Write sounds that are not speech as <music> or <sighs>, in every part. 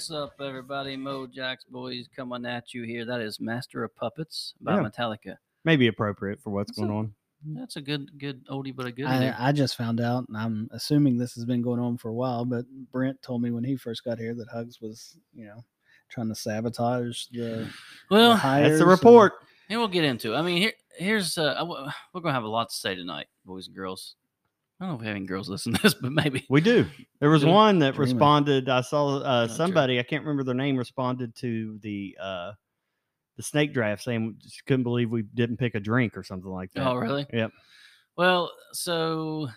What's up, everybody? Mo Jacks Boys coming at you here. That is Master of Puppets by Yeah. Metallica. Maybe appropriate for what's What's going up? on. That's a good, good oldie, but a good. I, I just found out, and I'm assuming this has been going on for a while. But Brent told me when he first got here that Hugs was, you know, trying to sabotage the, the well, hires. That's the report. and we'll get into. it. I mean, here, here's. Uh, we're gonna have a lot to say tonight, boys and girls. I don't know if we have any girls listen to this, but maybe. We do. There was one that Dreaming. responded. I saw uh, true. somebody. I can't remember their name. Responded to the uh, the snake draft, saying she couldn't believe we didn't pick a drink or something like that. Oh, really? Yep. Well, so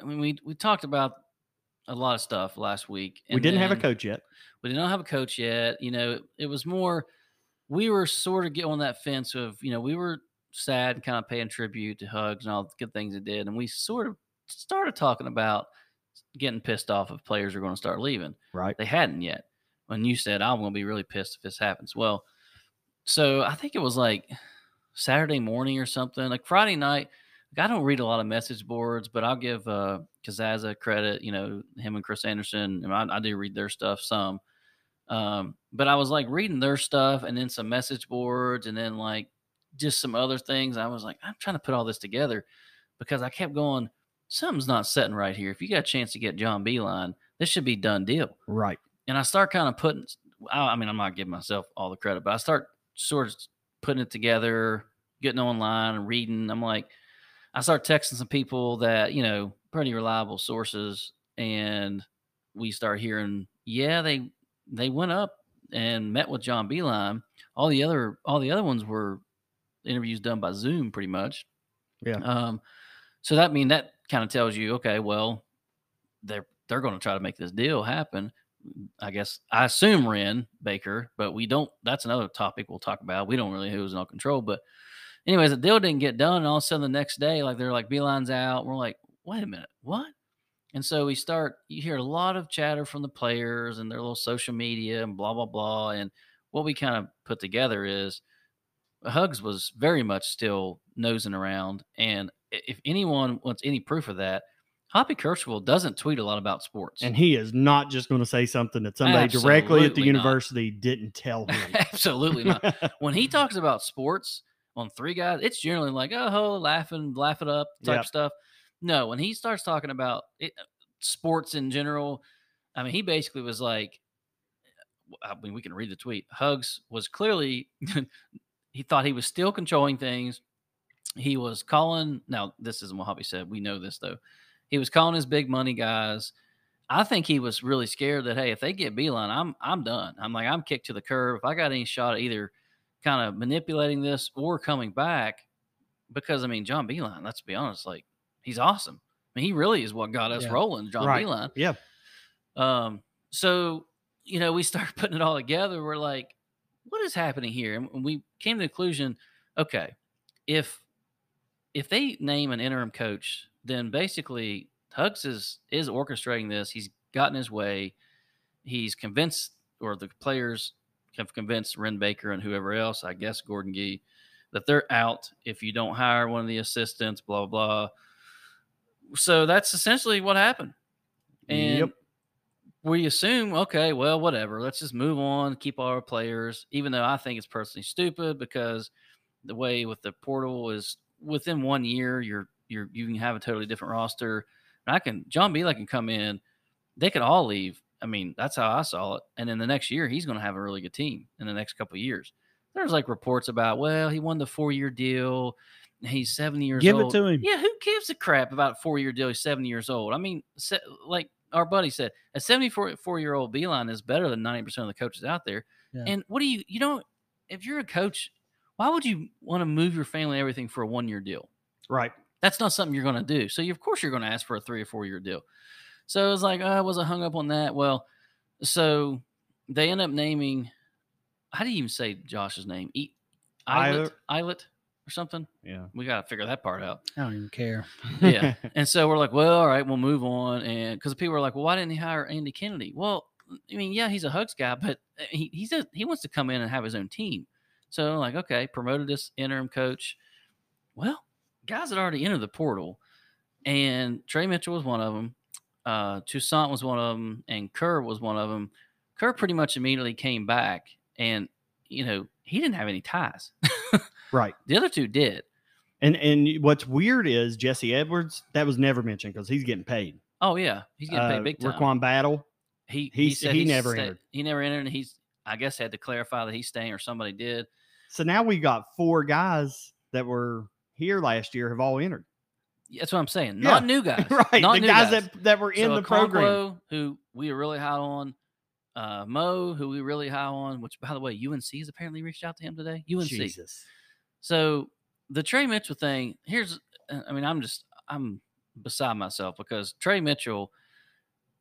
I mean, we we talked about a lot of stuff last week. we didn't have a coach yet. we did not have a coach yet. You know, it was more we were sort of getting on that fence of, you know, we were sad kind of paying tribute to Hugs and all the good things it did. And we sort of started talking about getting pissed off if players are going to start leaving. Right. They hadn't yet. When you said, I'm going to be really pissed if this happens. Well, so I think it was like Saturday morning or something, like Friday night. I don't read a lot of message boards, but I'll give uh, Casazza credit. You know, him and Chris Anderson, I, I do read their stuff some. Um, but I was like reading their stuff and then some message boards and then like just some other things. I was like, I'm trying to put all this together because I kept going, something's not setting right here. If you got a chance to get John Beilein, this should be done deal. Right. And I start kind of putting, I mean, I'm not giving myself all the credit, but I start sort of putting it together, getting online and reading. I'm like, I start texting some people that, you know, pretty reliable sources. And we start hearing, yeah, they, they went up and met with John Beilein. All the other, all the other ones were interviews done by Zoom pretty much. Yeah. Um, so that mean that kind of tells you, okay, well, they're they're going to try to make this deal happen. I guess I assume Wren Baker, but we don't. That's another topic we'll talk about. We don't really who's in all control, but anyways, the deal didn't get done, and all of a sudden the next day, like they're like Beilein's out. We're like, wait a minute, what? And so we start. You hear a lot of chatter from the players and their little social media and blah blah blah. And what we kind of put together is Hugs was very much still nosing around, and if anyone wants any proof of that, Hoppy Kercheval doesn't tweet a lot about sports. And he is not just going to say something that somebody directly at the Absolutely not. university didn't tell <laughs> him. Absolutely not. <laughs> when he talks about sports on three guys, it's generally like, oh, ho, laughing, laugh it up type Yep. stuff. No, when he starts talking about it, sports in general, I mean, he basically was like, I mean, we can read the tweet. Hugs was clearly, <laughs> he thought he was still controlling things. He was calling, now, this isn't what Hoppy said. We know this, though. He was calling his big money guys. I think he was really scared that hey, if they get Beilein, I'm I'm done. I'm like I'm kicked to the curb. If I got any shot at either kind of manipulating this or coming back, because I mean John Beilein, let's be honest, like he's awesome. I mean he really is what got us Yeah. rolling, John Right. Beilein. yeah. Um, so you know we start <laughs> putting it all together. We're like, what is happening here? And we came to the conclusion, okay, if if they name an interim coach, then basically Hugs is is orchestrating this. He's gotten his way. He's convinced, or the players have convinced Wren Baker and whoever else, I guess Gordon Gee, that they're out if you don't hire one of the assistants. Blah blah. So that's essentially what happened. And Yep. We assume, okay, well, whatever. Let's just move on, keep all our players. Even though I think it's personally stupid because the way with the portal is within one year, you're you're you can have a totally different roster. And I can John Beilein can come in, they could all leave. I mean, that's how I saw it. And then the next year, he's going to have a really good team in the next couple of years. There's like reports about, well, he won the four year deal. He's 70 years Give it to him. Yeah, who gives a crap about four year deal? He's 70 years old. I mean, like our buddy said, a 74 year old Beilein is better than 90% of the coaches out there. Yeah. And what do you, you don't, if you're a coach, why would you want to move your family and everything for a one year deal? Right. That's not something you're going to do. So, you, of course, you're going to ask for a three or four year deal. So, it was like, oh, I wasn't hung up on that. Well, so they end up naming, how do you even say Josh's name? E- Islet, Islet or something? Yeah. We got to figure that part out. I don't even care. <laughs> Yeah. <laughs> And so we're like, well, all right, we'll move on. And because people are like, well, why didn't he hire Andy Kennedy? Well, I mean, yeah, he's a Hugs guy, but uh, he he's a, he wants to come in and have his own team. So I'm like, okay, promoted this interim coach. Well, guys had already entered the portal, and Trey Mitchell was one of them. Uh, Toussaint was one of them, and Kerr was one of them. Kerr pretty much immediately came back, and you know he didn't have any ties. <laughs> Right. the other two did. And and what's weird is Jesse Edwards that was never mentioned because he's getting paid. Oh yeah, he's getting paid Uh, big time. RaeQuan Battle. he he he said he never sta- entered. He never entered, and he's I guess had to clarify that he's staying or somebody did. So now we got four guys that were here last year have all entered. That's what I'm saying. Not Yeah. new guys, <laughs> right. Not the new guys, guys. that that were in So the program. Who we were really high on, uh, Mo, who we really high on. Which, by the way, UNC has apparently reached out to him today. UNC. Jesus. So the Trey Mitchell thing. Here's, uh, I mean, I'm just, I'm beside myself because Trey Mitchell,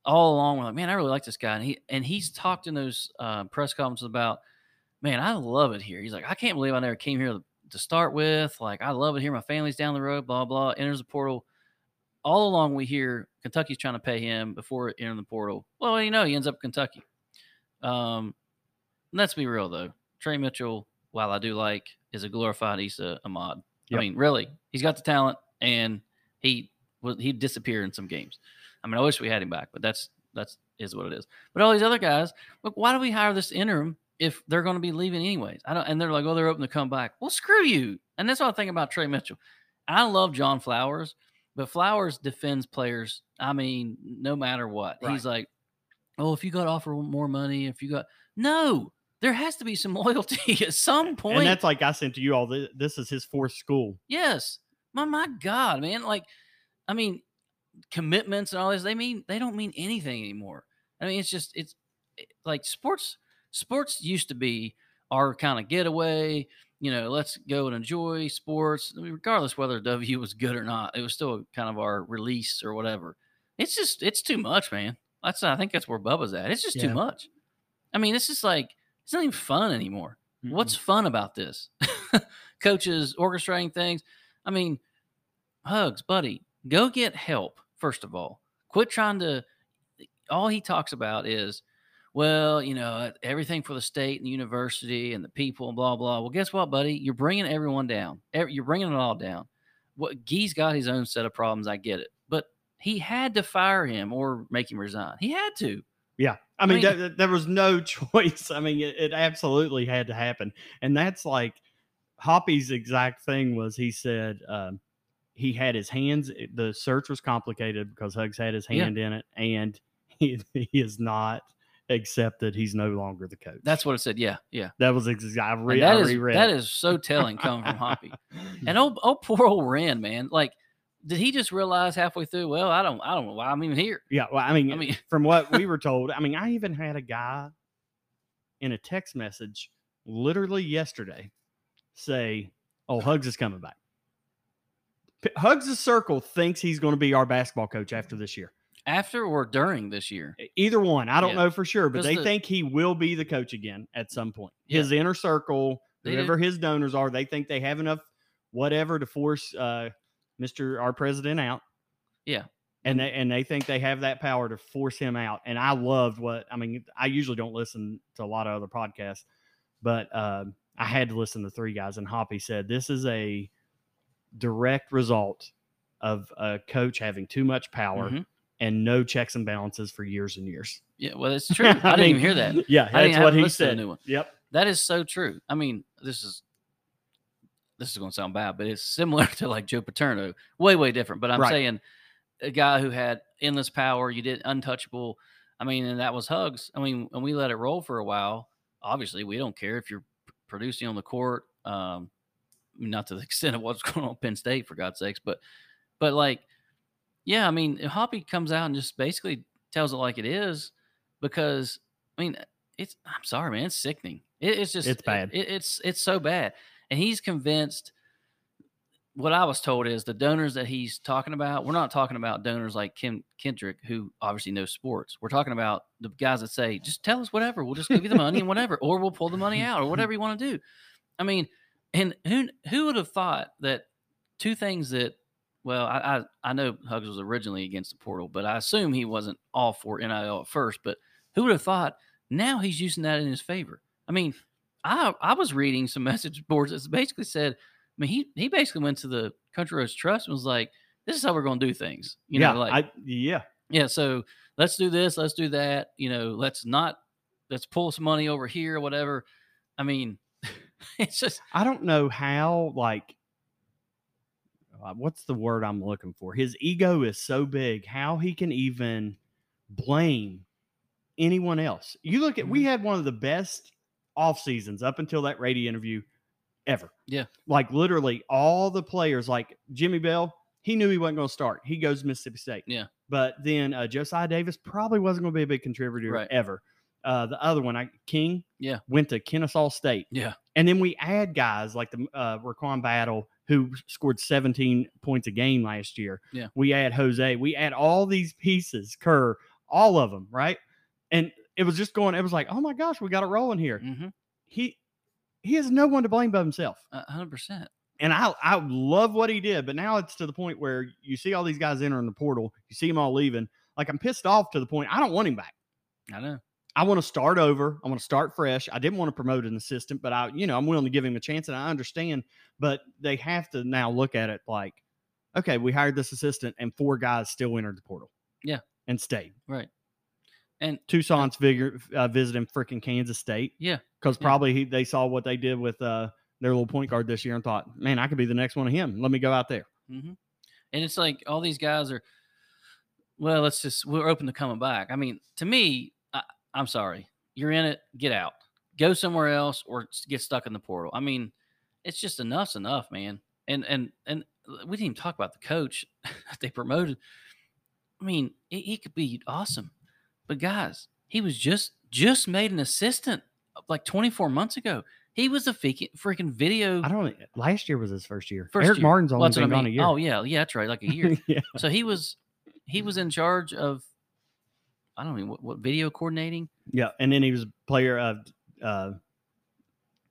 all along, we're like, man, I really like this guy, and he and he's talked in those uh, press conferences about, man, I love it here. He's like, I can't believe I never came here to, start with. Like, I love it here. My family's down the road. Blah blah. Enters the portal. All along, we hear Kentucky's trying to pay him before entering the portal. Well, you know, he ends up in Kentucky. Um, let's be real though. Trey Mitchell, while I do like, is a glorified Esa Ahmad. Yep. I mean, really, he's got the talent, and he was he disappeared in some games. I mean, I wish we had him back, but that's that's is what it is. But all these other guys, look, why do we hire this interim if they're going to be leaving anyways? I don't, and they're like, oh, they're open to come back. Well, screw you. And that's what I think about Trey Mitchell. I love John Flowers, but Flowers defends players. I mean, no matter what, he's like, oh, if you got offer more money, if you got no, there has to be some <laughs> loyalty at some point. And that's like I sent to you all. This, this is his fourth school. Yes. My my God, man. Like, I mean, commitments and all this, they mean they don't mean anything anymore. I mean, it's just it's it- like sports sports used to be our kind of getaway, you know, let's go and enjoy sports, I mean, regardless whether W was good or not. It was still kind of our release or whatever. It's just it's too much, man. That's I think that's where Bubba's at. It's just too much. I mean, it's just like it's not even fun anymore. What's fun about this? <laughs> Coaches orchestrating things. I mean, hugs, buddy. Go get help, first of all. Quit trying to. All he talks about is, well, you know, everything for the state and the university and the people and blah, blah. Well, guess what, buddy? You're bringing everyone down. You're bringing it all down. What Gee's got his own set of problems. I get it. He had to fire him or make him resign. He had to. Yeah. I mean, mean- there, there was no <laughs> choice. I mean, it, it absolutely had to happen. And that's like Hoppy's exact thing was he said um, he had his hands, the search was complicated because Hugs had his Yeah. hand in it, and he, <laughs> he is not accepted. He's no longer the coach. That's what it said. Yeah. Yeah. that was exactly. That I is reread that is so telling coming from Hoppy. <laughs> And oh, oh, poor old Wren, man. Like, did he just realize halfway through? Well, I don't, I don't know why I'm even here. Yeah, well, I mean, I mean- from what we <laughs> were told, I mean, I even had a guy in a text message literally yesterday say, "Oh, Hugs is coming back." P- Hugs' circle thinks he's going to be our basketball coach after this year. After or during this year? Either one, I don't Yeah. know for sure, but they the- think he will be the coach again at some point. Yeah. His inner circle, whoever his donors are, they think they have enough whatever to force uh, Mr. our president out. Yeah. And they and they think they have that power to force him out. And I loved what I mean. I usually don't listen to a lot of other podcasts, but um, I had to listen to three guys. And Hoppy said this is a direct result of a coach having too much power Mhm. and no checks and balances for years and years. Yeah, well, it's <laughs> true. I, didn't mean, even hear that. Yeah, I that's what he listen to the said. new one. Yep. That is so true. I mean, this is this is going to sound bad, but it's similar <laughs> to like Joe Paterno. Way, way different. But I'm Right. saying a guy who had endless power. You did untouchable. I mean, and that was Hugs. I mean, and we let it roll for a while. Obviously, we don't care if you're producing on the court. Um, not to the <laughs> extent of what's going on at Penn State, for God's sakes, but but like, yeah, I mean, Hoppy comes out and just basically tells it like it is because I mean, it's I'm sorry, man, it's sickening. It, it's just It's bad. It, it's it's so bad, and he's convinced. What I was told is the donors that he's talking about. We're not talking about donors like Kim Kendrick, who obviously knows sports. We're talking about the guys that say, "Just tell us whatever. We'll just give you the money and whatever, or we'll pull the money out, or whatever you want to do." I mean, and who who would have thought that two things that well, I, I I know Hugs was originally against the portal, but I assume he wasn't all for NIL at first. But who would have thought now he's using that in his favor? I mean, I I was reading some <laughs> message boards that basically said, I mean, he he basically went to the Country Roads Trust and was like, "This is how we're going to do things." You yeah, know, like I, yeah, yeah, so let's do this, let's do that. You know, let's not let's pull some money over here, whatever. I mean, <laughs> it's just I don't know how like uh, what's the word I'm looking for? His ego is so big how he can even blame anyone else. You look at we Mm-hmm. had one of the best off seasons up until that radio interview ever. Yeah. Like literally all the players like Jimmy Bell, he knew he wasn't going to start. He goes to Mississippi State. Yeah. But then uh, Josiah Davis probably wasn't going to be a big contributor Right. ever. Uh, the other one, I King, Yeah. went to Kennesaw State. yeah, And then we add guys like the uh, RaeQuan Battle, who scored 17 points a game last year. Yeah. We add Jose. We add all these pieces, Kerr, all of them, right? And it was just going, it was like, oh my gosh, we got it rolling here. mm-hmm. He he has no one to blame but himself. hundred percent. And I I love what he did, but now it's to the point where you see all these guys entering the portal, you see them all leaving. Like I'm pissed off to the point I don't want him back. I know. I want to start over. I want to start fresh. I didn't want to promote an assistant, but I, you know, I'm willing to give him a chance and I understand. But they have to now look at it like, okay, we hired this assistant and four guys still entered the portal. Yeah. And stayed. Right. And Tucson's vigor, uh, visiting freaking Kansas State yeah, because Yeah. probably he, they saw what they did with uh, their little point guard this year and thought, man, I could be the next one of him. Let me go out there. hmm and it's like all these guys are. Well, let's just we're open to coming back. I mean, to me, I, I'm sorry, you're in it, get out, go somewhere else, or get stuck in the portal. I mean, it's just enough's enough, man. And and and we didn't even talk about the coach <laughs> that they promoted. I mean, he, he could be awesome, but guys, he was just just made an assistant uh, like 24 months ago. He was a freaking freaking video. I don't. Last year was his first year. First Eric year. Martin's only what been I gone a year. Oh yeah, yeah, that's right, like a <laughs> year. yeah. So he was he was in charge of I don't know what, what video coordinating. Yeah, and then he was player of uh,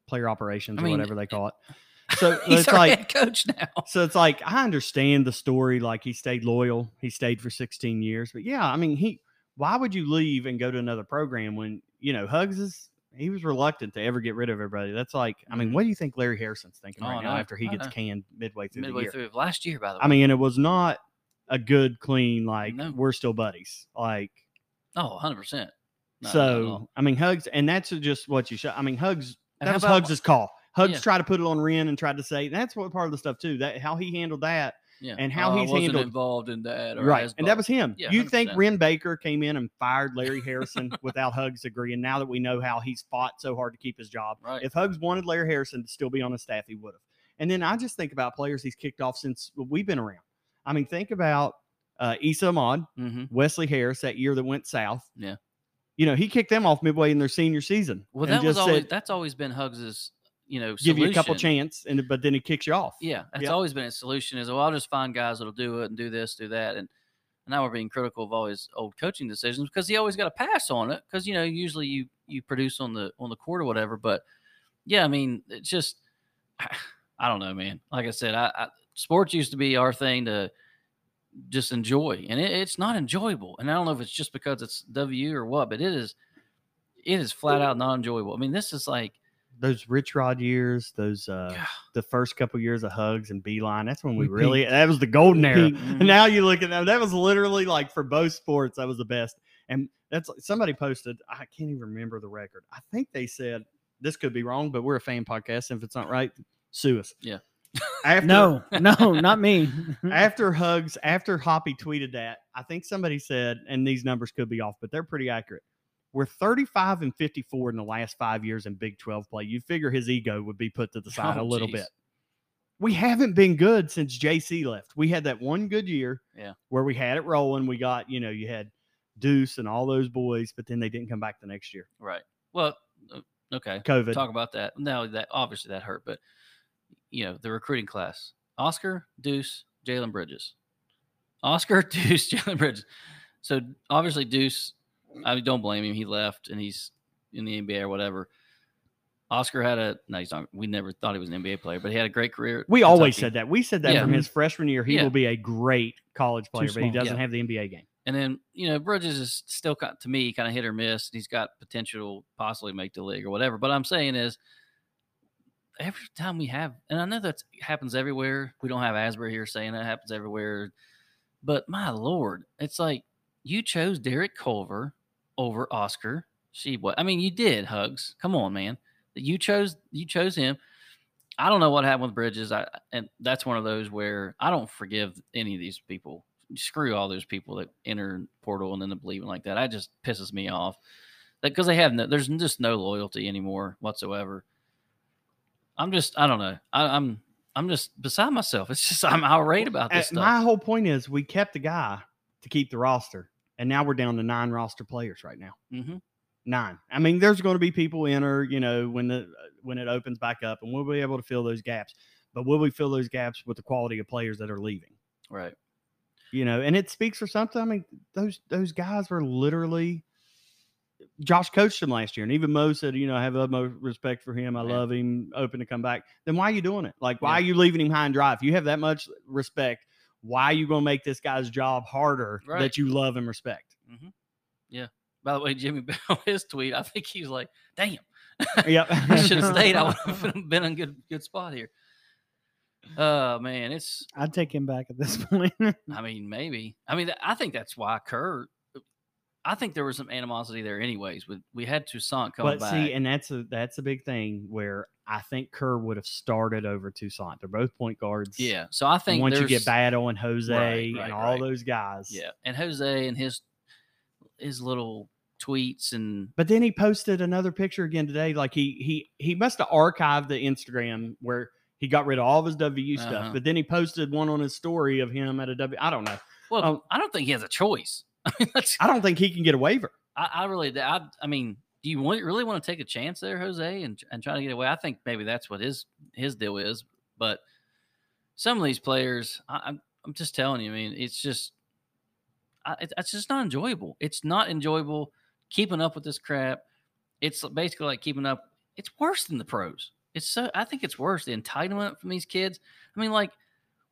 player operations I or whatever they call it. <laughs> So He's it's our like head coach now. so it's like I understand the story. Like he stayed loyal, he stayed for 16 years. But yeah, I mean he. Why would you leave and go to another program when you know Hugs is? He was reluctant to ever get rid of everybody. That's like, I mean, Mhm. what do you think Larry Harrison's thinking Oh, right I now after he gets canned midway through the year? through last year, by the way. I mean, and it was not a good, clean like No. we're still buddies. Like oh, 100 percent. so, I mean, Hugs, and that's just what you show. I mean, Hugs that was about- Hugs' call. Hugs Yeah. tried to put it on Wren and tried to say that's what part of the stuff too. That how he handled that, yeah, and how I he's handled- involved in that, right? And that was him. Yeah, you think 100%. Wren Baker came in and fired Larry Harrison without Hugs agreeing? Now that we know how he's fought so hard to keep his job, right. if Hugs wanted Larry Harrison to still be on his staff, he would have. And then I just think about players he's kicked off since we've been around. I mean, think about uh, Esa Ahmad, hmm Wesley Harris that year that went south. Yeah. You know, he kicked them off midway in their senior season. Well, that was always said, that's always been Hugs's, you know, give you a couple solution. chance, and but then he kicks you off. Yeah, that's Yep. always been his solution. Is well, I'll just find guys that'll do it and do this, do that, and now we're being critical of all his old coaching decisions because he always got a pass on it because you know usually you you produce on the on the court or whatever. But yeah, I mean, it's just <sighs> I don't know, man. Like I said, I, I sports used to be our thing to just enjoy, and it, it's not enjoyable. And I don't know if it's just because it's W or what, but it is it is flat out not enjoyable. I mean, this is like Those Rich Rod years, those uh God. the first couple years of hugs and Beilein. That's when we, We really that was the golden era. And <laughs> now you look at that. that was literally like for both sports, that was the best. And that's somebody posted, I can't even remember the record. I think they said this could be wrong, but we're a fan podcast. And if it's not right, sue us. Yeah. After, No, <laughs> no, not me. <laughs> after hugs, after Hoppy tweeted that, I think somebody said, and these numbers could be off, but they're pretty accurate. We're 35 and 54 in the last five years in Big 12 play. You figure his ego would be put to the side <laughs> Oh, a little geez. bit. We haven't been good since JC left. We had that one good year Yeah. where we had it rolling. We got, you know, you had Deuce and all those boys, but then they didn't come back the next year. right. Well, uh, okay. COVID. talk about that. No, that obviously that hurt, but you know the recruiting class: Oscar, Deuce, Jalen Bridges. Oscar, <laughs> Deuce, Jalen Bridges. So obviously Deuce, I don't blame him. He left and he's in the NBA or whatever. Oscar had a no, he's not. We never thought he was an NBA player, but he had a great career. we always said that. We said that Yeah. from his mm-hmm. freshman year. He Yeah. will be a great college player, but he doesn't Yeah. have the NBA game. And then you know Bridges is still to me kind of hit or miss. He's got potential possibly make the league or whatever. But I'm saying is every time we have, and I know that happens everywhere. We don't have Asbury here saying that happens everywhere. But my lord, it's like you chose Derek Culver over Oscar She what? I mean, you did hugs. Come on, man. You chose you chose him. I don't know what happened with Bridges. I and that's one of those where I don't forgive any of these people. Screw all those people that enter portal and end up leaving like that. That just pisses me off. Because they have no, there's just no loyalty anymore whatsoever. I'm just, I don't know. I, I'm, I'm just beside myself. It's just I'm irate about this stuff. My whole point is we kept the guy to keep the roster, and now we're down to nine roster players right now. hmm Nine. I mean, there's going to be people enter, you know, when the when it opens back up, and we'll be able to fill those gaps. But will we fill those gaps with the quality of players that are leaving? Right. You know, and it speaks for something. I mean, those those guys were literally. Josh coached him last year, and even Mo said, "You know, I have utmost respect for him. I Yeah. love him. Open to come back." Then why are you doing it? Like, why Yeah. are you leaving him high and dry? If you have that much respect, why are you going to make this guy's job harder Right. that you love and respect? Mm-hmm. Yeah. By the way, Jimmy <laughs> Bell, his tweet, I think he's like, "Damn, Yep, <laughs> I should have stayed. I would have <laughs> been in a good good spot here." Oh man, it's. I'd take him back at this point. I mean, maybe. I mean, I think that's why Kurt. I think there was some animosity there, anyways. With we had Toussaint coming but back. see, and that's a that's a big thing where I think Kerr would have started over Toussaint. They're both point guards. yeah, so I And think once you get Battle and Jose right, and all right. those guys, Yeah, and Jose and his his little tweets and But then he posted another picture again today. Like he he he must have archived the Instagram where he got rid of all of his WU stuff. Uh-huh. But then he posted one on his story of him at a W. I don't know. well, Um, I don't think he has a choice. <laughs> I I don't think he can get a waiver. I, I really, I, I mean, do you want, really want to take a chance there, Jose, and and try to get away? I think maybe that's what his his deal is. But some of these players, I, I'm I'm just telling you, I mean, it's just, I, it, it's just not enjoyable. It's not enjoyable keeping up with this crap. It's basically like keeping up. It's worse than the pros. It's so. I think it's worse. The entitlement from these kids. I mean, like,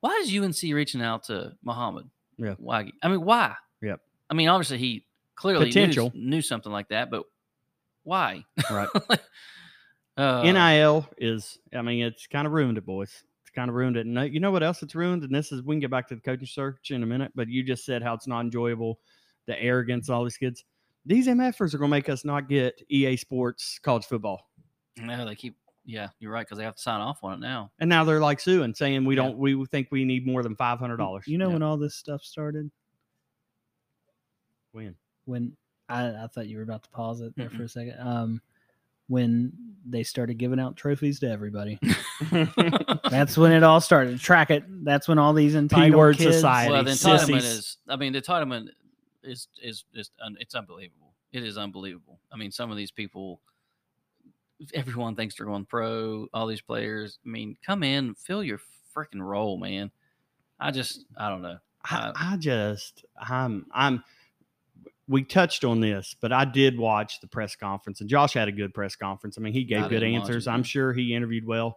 why is UNC reaching out to Muhammad? Yeah. Why? I mean, why? Yep. I mean, obviously he clearly knew- Potential. Knew, something like that, but why? Right. <laughs> uh, NIL is. I mean, it's kind of ruined it, boys. It's kind of ruined it. And you know what else it's ruined? And this is we can get back to the coaching search in a minute. But you just said how it's not enjoyable, the arrogance, all these kids. These MFers are going to make us not get EA Sports college football. No, they keep. Yeah, you're right because they have to sign off on it now. And now they're like suing, saying we Yeah. don't. We think we need more than five hundred dollars. You know Yeah. when all this stuff started? when? When I, I thought you were about to pause it there for Mm-mm. a second. Um, when they started giving out trophies to everybody. <laughs> That's when it all started. Track it. That's when all these entitled word kids, society. well, the sissies. entitlement is. I mean, the entitlement is is just. It's unbelievable. It is unbelievable. I mean, some of these people. Everyone thinks they're going pro. All these players. I mean, come in, fill your freaking role, man. I just, I don't know. I, I just, I'm, I'm. We touched on this, but I did watch the press conference, and Josh had a good press conference. I mean, he gave I good answers. I'm sure he interviewed well.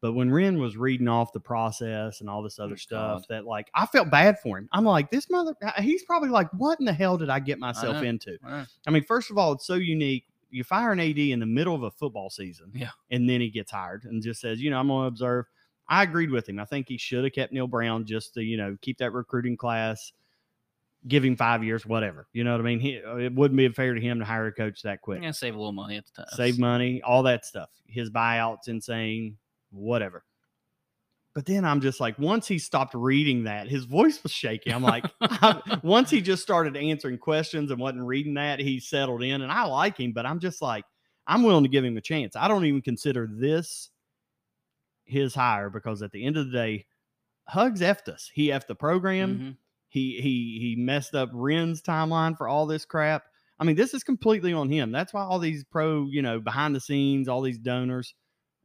But when Wren was reading off the process and all this other Oh, stuff, God. that like I felt bad for him. I'm like, this mother. He's probably like, what in the hell did I get myself know. into? Uh, I mean, first of all, it's so unique. You fire an AD in the middle of a football season, Yeah. and then he gets hired and just says, you know, I'm going to observe. I agreed with him. I think he should have kept Neal Brown just to, you know, keep that recruiting class, give him five years, whatever. You know what I mean? He, it wouldn't be fair to him to hire a coach that quick. I'm save a little money at the time. Save money, all that stuff. His buyout's insane, whatever. But then I'm just like, once he stopped reading that, his voice was shaky. I'm like, <laughs> once he just started answering questions and wasn't reading that, he settled in. And I like him, but I'm just like, I'm willing to give him a chance. I don't even consider this his hire because at the end of the day, Hugs effed us. He effed the program. Mhm. He he he messed up Wren's timeline for all this crap. I mean, this is completely on him. That's why all these pro, you know, behind the scenes, all these donors.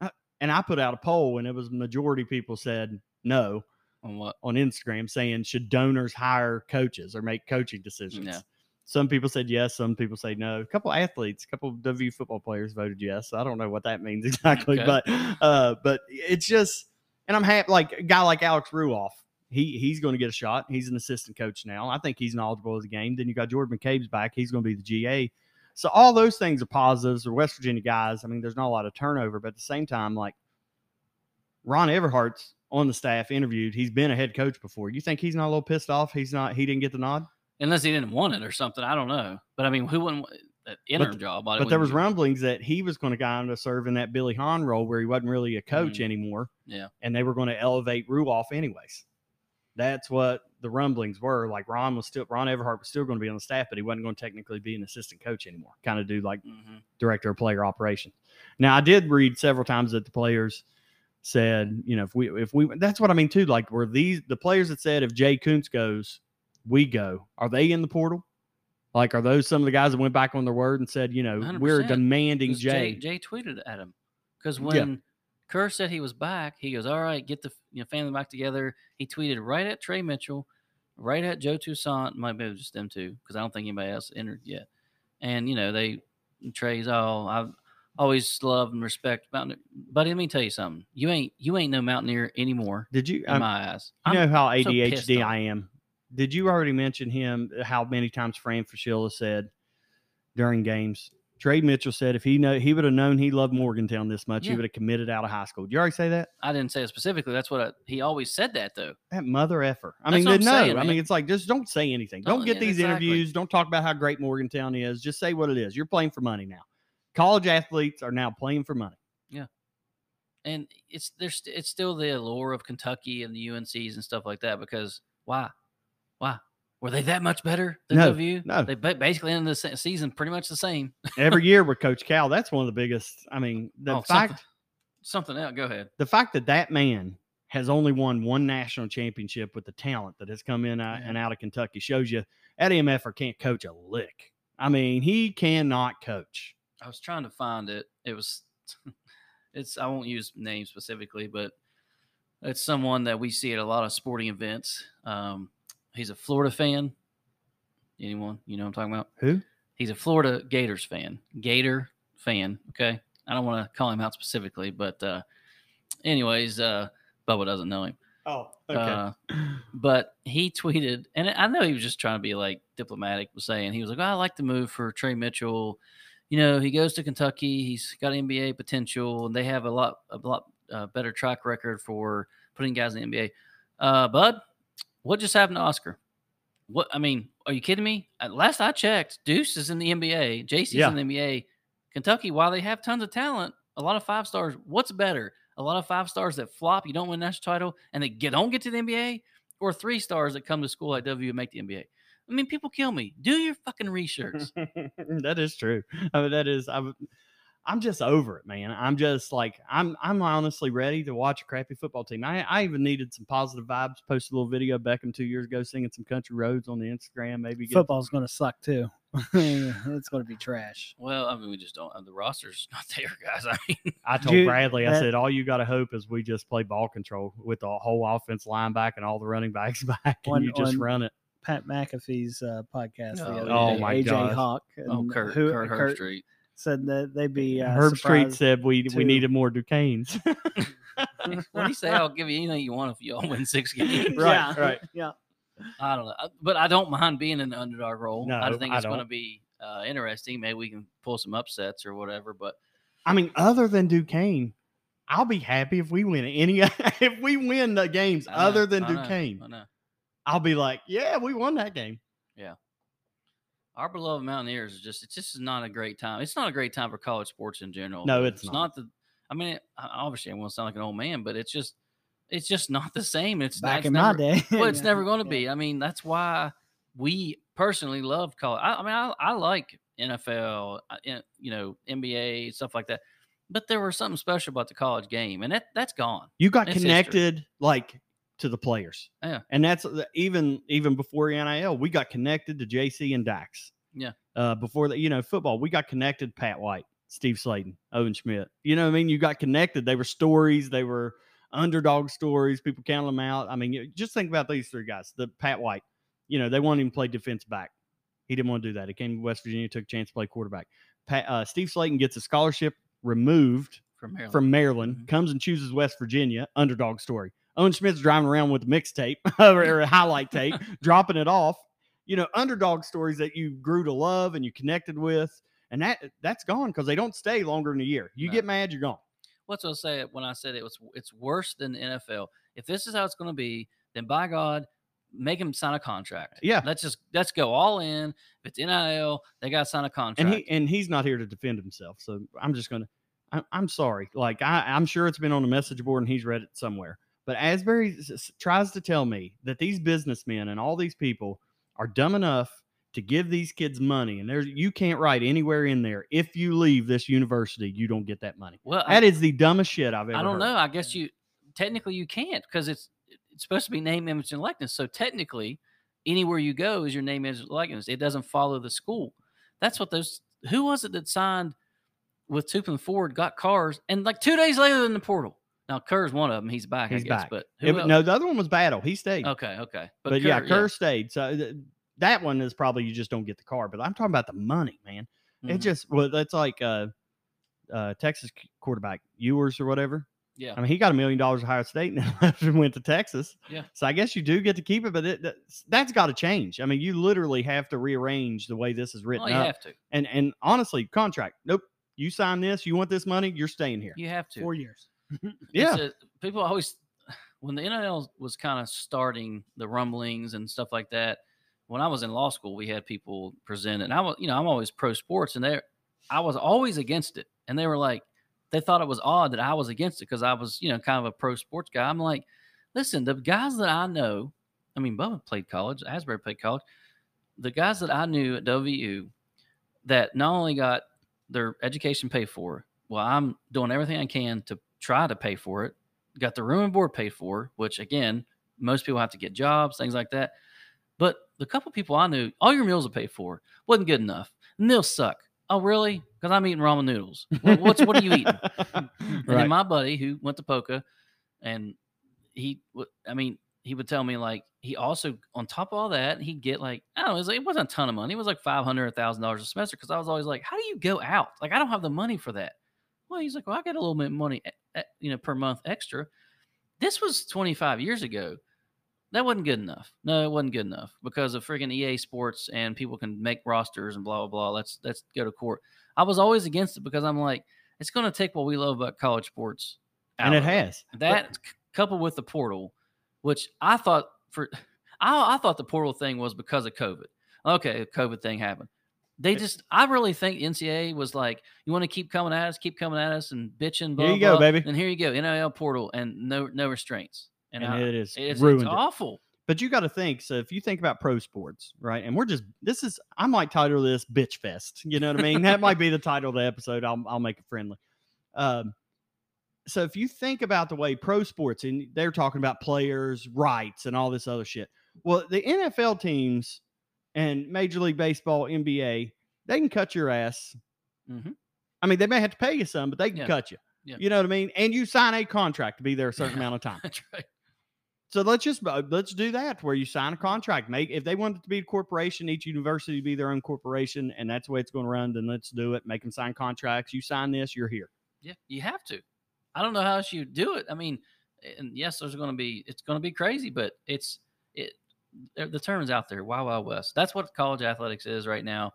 uh, And I put out a poll, and it was majority people said no On what? on Instagram, saying should donors hire coaches or make coaching decisions. Yeah. Some people said yes, some people say no. A couple athletes, a couple of W football players voted yes. I don't know what that means <laughs> exactly, Okay. but uh, but it's just, and I'm happy. Like a guy like Alex Ruoff, he he's going to get a shot. He's an assistant coach now. I think he's knowledgeable of the game. Then you got Jordan McCabe's back. He's going to be the GA. So all those things are positives. Or West Virginia guys. I mean, there's not a lot of turnover, but at the same time, like Ron Everhart's on the staff interviewed. He's been a head coach before. You think he's not a little pissed off? He's not. He didn't get the nod. Unless he didn't want it or something. I don't know. But I mean, who wouldn't? that interim job. But there was rumblings that he was going to kind of serve in that Billy Hahn role where he wasn't really a coach Mhm. anymore. Yeah. And they were going to elevate Ruoff anyways. That's what the rumblings were. Like Ron was still Ron Everhart was still going to be on the staff, but he wasn't going to technically be an assistant coach anymore. Kind of do like hmm director of player operations. Now I did read several times that the players said, you know, if we if we that's what I mean too. Like were these the players that said if Jay Kuntz goes, we go. Are they in the portal? Like are those some of the guys that went back on their word and said, you know, we're 100%, demanding Jay. Jay. Jay tweeted at him because Yeah. Kerr said he was back, he goes, "All right, get the you know, family back together." He tweeted right at Trey Mitchell, right at Joe Toussaint. Might be just them two because I don't think anybody else entered yet. And you know they Trey's all I've always loved and respect Mountaineer. Buddy, let me tell you something. You ain't you ain't no Mountaineer anymore Did you? in Um, my eyes. you know I'm- how ADHD off. I am. Did you already mention him? How many times Fran Fraschilla said during games? Trey Mitchell said if he know he would have known he loved Morgantown this much, he would have committed out of high school. Did you already say that? I didn't say it specifically. That's what I, he always said that though. That mother effer. I That's mean, no. saying, I mean, it's like just don't say anything. Don't Don't- get yeah, these exactly. interviews. Don't talk about how great Morgantown is. Just say what it is. You're playing for money now. College athletes are now playing for money. Yeah, and it's there's it's still the allure of Kentucky and the UNCs and stuff like that because why, why were they that much better than No, WU? no. they basically ended the season pretty much the same. Every year <laughs> with Coach Cal, that's one of the biggest. I mean, the Oh, fact something, something else. Go ahead. the fact that that man has only won one national championship with the talent that has come in uh, Yeah. and out of Kentucky shows you Eddie Meffer can't coach a lick. I mean, he cannot coach. I was trying to find it. It was, <laughs> it's I won't use names specifically, but it's someone that we see at a lot of sporting events. Um, he's a Florida fan. Anyone you know what I'm talking about? Who? He's a Florida Gators fan. Gator fan. Okay. I don't want to call him out specifically, but uh, anyways, uh, Bubba doesn't know him. Oh, Uh, but he tweeted, and I know he was just trying to be like diplomatic, was saying he was like, oh, "I like the move for Trey Mitchell. You know, he goes to Kentucky. He's got NBA potential, and they have a lot, a lot uh, better track record for putting guys in the NBA." Uh, Bud, what just happened to Oscar? What I mean, are you kidding me? At last I checked, Deuce is in the NBA, JC's Yeah. in the NBA. Kentucky, while they have tons of talent, a lot of five stars. What's better? A lot of five stars that flop, you don't win national title, and they get don't get to the NBA, or three stars that come to school at W and make the NBA. I mean, people kill me. Do your fucking research. <laughs> that is true. I mean, that is. I'm, I'm just over it, man. I'm just like I'm. I'm honestly ready to watch a crappy football team. I, I even needed some positive vibes. Posted a little video of Beckham two years ago singing some country roads on the Instagram. Maybe get Football's going to suck too. <laughs> it's going to be trash. well, I mean, we just don't. The roster's <laughs> not there, guys. I mean, I told Dude, Bradley, I said, all you got to hope is we just play ball control with the whole offense line back and all the running backs <laughs> back, and On- you just on- run it. Pat McAfee's uh, podcast the Oh, other oh day, my AJ gosh. Hawk. oh, and Kurt, who- Kurt, Herbstreit. Said that they'd be uh, Herbstreit said we we needed more Duquesnes. <laughs> What do you say? I'll give you anything you want if y'all win six <laughs> games. Right, yeah, right. Yeah. I don't know, but I don't mind being in the underdog role. I No, think it's going to be uh, interesting. Maybe we can pull some upsets or whatever. But I mean, other than Duquesne, I'll be happy if we win any. <laughs> if we win the games know, other than I know, Duquesne, I know. I'll be like, yeah, we won that game. Our beloved Mountaineers is just it's just not a great time. It's not a great time for college sports in general. No, it's not. the. I mean, obviously, I won't sound like an old man, but it's just it's just not the same. It's Back it's in never, my day. <laughs> well, it's Yeah, never going to be. I mean, that's why we personally love college. I, I mean, I, I like NFL, uh, you know, NBA stuff like that. But there was something special about the college game, and that that's gone. You got It's history. connected like to the players. Yeah. And that's even even before NIL, we got connected to JC and Dax. Yeah. Uh, before that, you know, football, we got connected Pat White, Steve Slaton, Owen Schmidt. You know what I mean? You got connected. They were stories, they were underdog stories. People counted them out. I mean, just think about these three guys. The Pat White, you know, they wanted him to play defense back. He didn't want to do that. He came to West Virginia, took a chance to play quarterback. Pat, uh, Steve Slaton gets a scholarship removed From Maryland. from Maryland, Mhm. comes and chooses West Virginia, underdog story. Owen Schmidt's driving around with mixtape <laughs> or a highlight tape, <laughs> dropping it off. You know, underdog stories that you grew to love and you connected with, and that that's gone because they don't stay longer than a year. You No. get mad, you're gone. What's I say when I said it was it's worse than the NFL. If this is how it's going to be, then by God, make him sign a contract. Yeah. let's just let's go all in. If it's NIL, they got to sign a contract. and he and he's not here to defend himself. So I'm just gonna. I, I'm sorry. Like I, I'm sure it's been on the message board and he's read it somewhere. But Asbury tries to tell me that these businessmen and all these people are dumb enough to give these kids money, and there's you can't write anywhere in there if you leave this university, you don't get that money. well, I, That is the dumbest shit I've ever. I don't heard. know. I guess you technically you can't because it's it's supposed to be name, image, and likeness. So technically, anywhere you go is your name, image, and likeness. It doesn't follow the school. That's what those. Who was it that signed with Tupin Ford, got cars, and like two days later in the portal. Now Kerr's one of them. He's back. He's I guess, back. but Yeah, no, the other one was Battle. He stayed. Okay, okay. But, yeah, Kerr stayed. So th- that one is probably you just don't get the car. But I'm talking about the money, man. It Mhm. just well, that's like uh, uh, Texas quarterback Ewers or whatever. yeah. I mean, he got a million dollars at Ohio State and then <laughs> left and went to Texas. Yeah. So I guess you do get to keep it, but it, that's, that's got to change. I mean, you literally have to rearrange the way this is written Well, you up. have to. And and honestly, contract. Nope. You sign this. You want this money. You're staying here. You have to. Four years. Yeah. A- people always when the NIL was kind of starting the rumblings and stuff like that. When I was in law school, we had people present, and I was, you know, I'm always pro sports, and they, I was always against it, and they were like, they thought it was odd that I was against it because I was, you know, kind of a pro sports guy. I'm like, listen, the guys that I know, I mean, Bubba played college, Asbury played college, the guys that I knew at WVU that not only got their education paid for, well, I'm doing everything I can to try to pay for it. Got the room and board paid for, which again, most people have to get jobs, things like that. But the couple people I knew, all your meals are paid for. Wasn't good enough. And they'll suck. Oh, really? Because I'm eating ramen noodles. What, what's what are you eating? <laughs> And Right. then my buddy who went to Poca, and he, I mean, he would tell me like he also on top of all that he'd get like I don't know, it, was, it wasn't a ton of money. It was like five hundred, a thousand dollars a semester. Because I was always like, how do you go out? Like I don't have the money for that. Well, he's like, well, I get a little bit of money, you know, per month extra. This was twenty five years ago. That wasn't good enough. No, it wasn't good enough because of freaking EA Sports and people can make rosters and blah blah blah. Let's let's go to court. I was always against it because I'm like, it's going to take what we love about college sports, and it has. that c- coupled with the portal, which I thought for <laughs> I, I thought the portal thing was because of COVID. Okay, a COVID thing happened. They just I really think NCAA was like, you want to keep coming at us, keep coming at us and bitching. Blah, Here you go, blah, baby. And here you go, NIL portal and no no restraints. And, And, I, it is it's, it's ruined. it. awful. But you got to think. So if you think about pro sports, right? And we're just this is I might title this "Bitch Fest." You know what I mean? that might be the <laughs> title of the episode. I'll I'll make it friendly. Um, so if you think about the way pro sports and they're talking about players' rights and all this other shit. Well, the NFL teams and Major League Baseball, NBA, they can cut your ass. Mhm. I mean, they may have to pay you some, but they can Yeah. cut you. Yeah. You know what I mean? And you sign a contract to be there a certain amount of time. <laughs> That's right. So let's just uh, let's do that where you sign a contract. Make if they want it to be a corporation, each university be their own corporation, and that's the way it's going to run. Then let's do it. Make them sign contracts. You sign this, you're here. Yeah, you have to. I don't know how else you do it. I mean, and yes, there's going to be it's going to be crazy, but it's it the the term is out there. Wild Wild West. That's what college athletics is right now.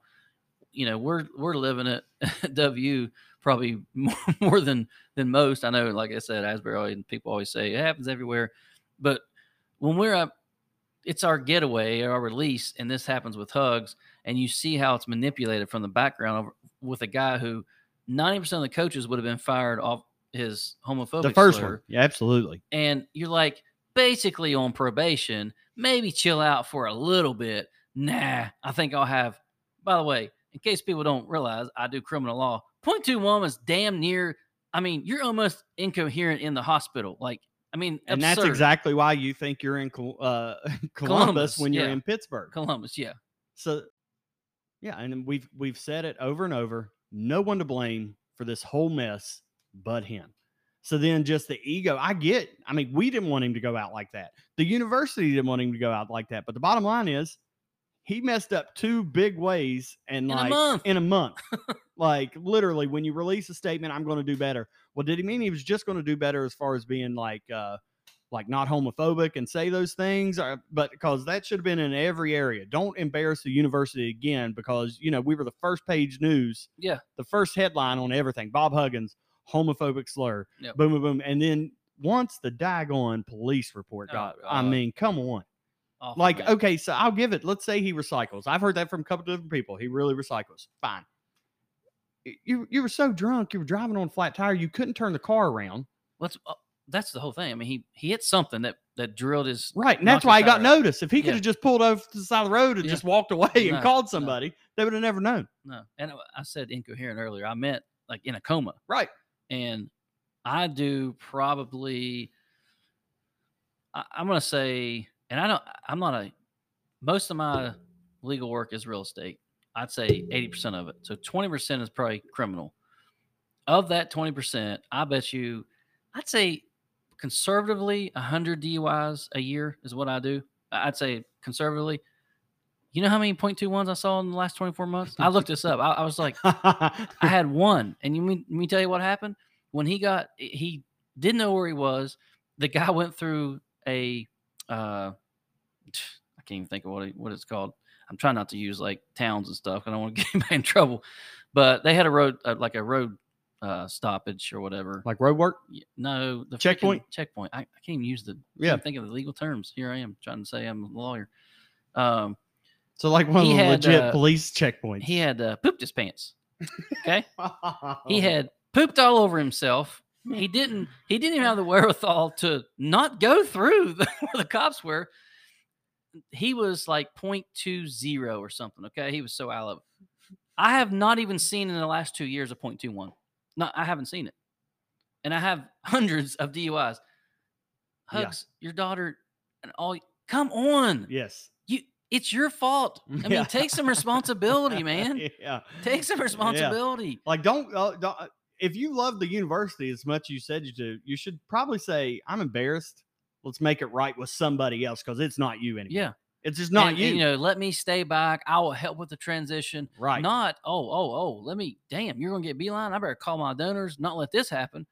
You know, we're we're living it. <laughs> W probably <laughs> more, more than than most. I know, like I said, Asbury and people always say it happens everywhere, but when we're up, it's our getaway, or our release, and this happens with hugs, and you see how it's manipulated from the background with a guy who ninety percent of the coaches would have been fired off his homophobic the first slur one, yeah, absolutely. and you're like basically on probation, maybe chill out for a little bit. Nah, I think I'll have. By the way, in case people don't realize, I do criminal law. Point two one is damn near. I mean, you're almost incoherent in the hospital. Like, I mean, And that's exactly why you think you're in uh, <laughs> Columbus, Columbus, when you're yeah. in Pittsburgh. Columbus. Yeah, So, yeah, and we've we've said it over and over. No one to blame for this whole mess but him. So then, just the ego. I get. I mean, we didn't want him to go out like that. The university didn't want him to go out like that. But the bottom line is, he messed up two big ways, and in like a month. in a month. <laughs> like literally, when you release a statement, I'm going to do better. Well, did he mean he was just going to do better as far as being like, uh, like not homophobic and say those things? Or, but because that should have been in every area. Don't embarrass the university again because you know we were the first page news, yeah, the first headline on everything. Bob Huggins, homophobic slur. Yep. Boom, boom, boom, and then once the daggone police report Oh, got, I mean, come on. Awful, Like, man. okay, so I'll give it. Let's say he recycles. I've heard that from a couple of different people. He really recycles. Fine. You you were so drunk. You were driving on a flat tire. You couldn't turn the car around. Let's. Uh, that's the whole thing. I mean, he he hit something that that drilled his. Right, and that's why he got out. noticed. If he could Yeah. have just pulled over to the side of the road and Yeah. just walked away No, and called no. somebody, they would have never known. No, and I said incoherent earlier. I meant like in a coma, Right. And I do probably. I, I'm gonna say, and I don't. I'm not a. Most of my legal work is real estate. I'd say 80% of it. So 20% is probably criminal. Of that 20%, I bet you, I'd say conservatively 100 DUIs a year is what I do. I'd say conservatively. You know how many point two ones I saw in the last 24 months? I looked this up. I, I was like, <laughs> I had one, and you mean let me tell you what happened when he got he didn't know where he was. The guy went through a uh, I can't even think of what it, what it's called. I'm trying not to use like towns and stuff. I don't want to <laughs> get anybody in trouble. But they had a road uh, like a road uh, stoppage or whatever. like road work. No, the Checkpoint? Checkpoint. I, I can't even use the. Yeah. Yeah. Think of the legal terms. Here I am trying to say I'm a lawyer. Um, So like one of He the had, legit uh, police checkpoints. he had uh, pooped his pants. Okay. <laughs> Oh. He had pooped all over himself. He didn't. He didn't even have the wherewithal to not go through the, <laughs> where the cops were. He was like 0.20 or something. Okay, he was so out of. it. I have not even seen in the last two years a 0.21. No, I haven't seen it, and I have <laughs> hundreds of DUIs. Yeah. Hugs your daughter and all. Come on, Yes. It's your fault. I mean, take some <laughs> responsibility, man. yeah. Take some responsibility. Like don't, uh, don't uh, if you love the university as much as you said you do, you should probably say, I'm embarrassed. Let's make it right with somebody else because it's not you anymore. Yeah. It's just not and, you. and, you know, let me stay back. I will help with the transition. right. Not, oh, oh, oh, let me, damn, you're going to get Beilein. I better call my donors, not let this happen.